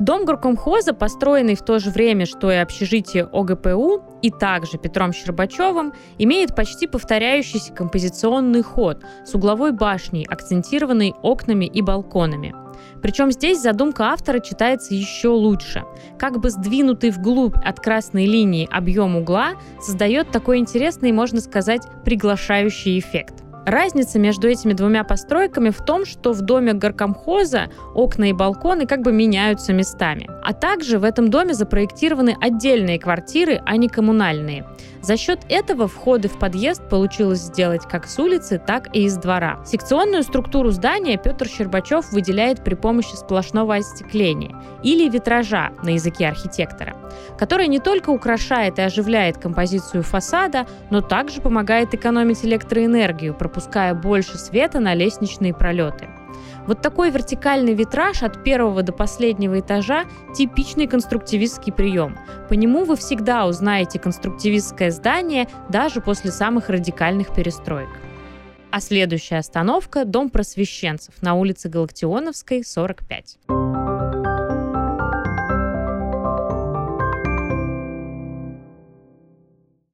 горкомхоза, построенный в то же время, что и общежитие ОГПУ, и также Петром Щербачевым, имеет почти повторяющийся композиционный ход с угловой башней, акцентированной окнами и балконами. Причем здесь задумка автора читается еще лучше. Как бы сдвинутый вглубь от красной линии объем угла создает такой интересный, можно сказать, приглашающий эффект. Разница между этими двумя постройками в том, что в доме горкомхоза окна и балконы как бы меняются местами. А также в этом доме запроектированы отдельные квартиры, а не коммунальные. За счет этого входы в подъезд получилось сделать как с улицы, так и из двора. Секционную структуру здания Петр Щербачев выделяет при помощи сплошного остекления или витража на языке архитектора, который не только украшает и оживляет композицию фасада, но также помогает экономить электроэнергию, пропуская больше света на лестничные пролеты. Вот такой вертикальный витраж от первого до последнего этажа – типичный конструктивистский прием. По нему вы всегда узнаете конструктивистское здание даже после самых радикальных перестроек. А следующая остановка – Дом просвещенцев на улице Галактионовской, 45.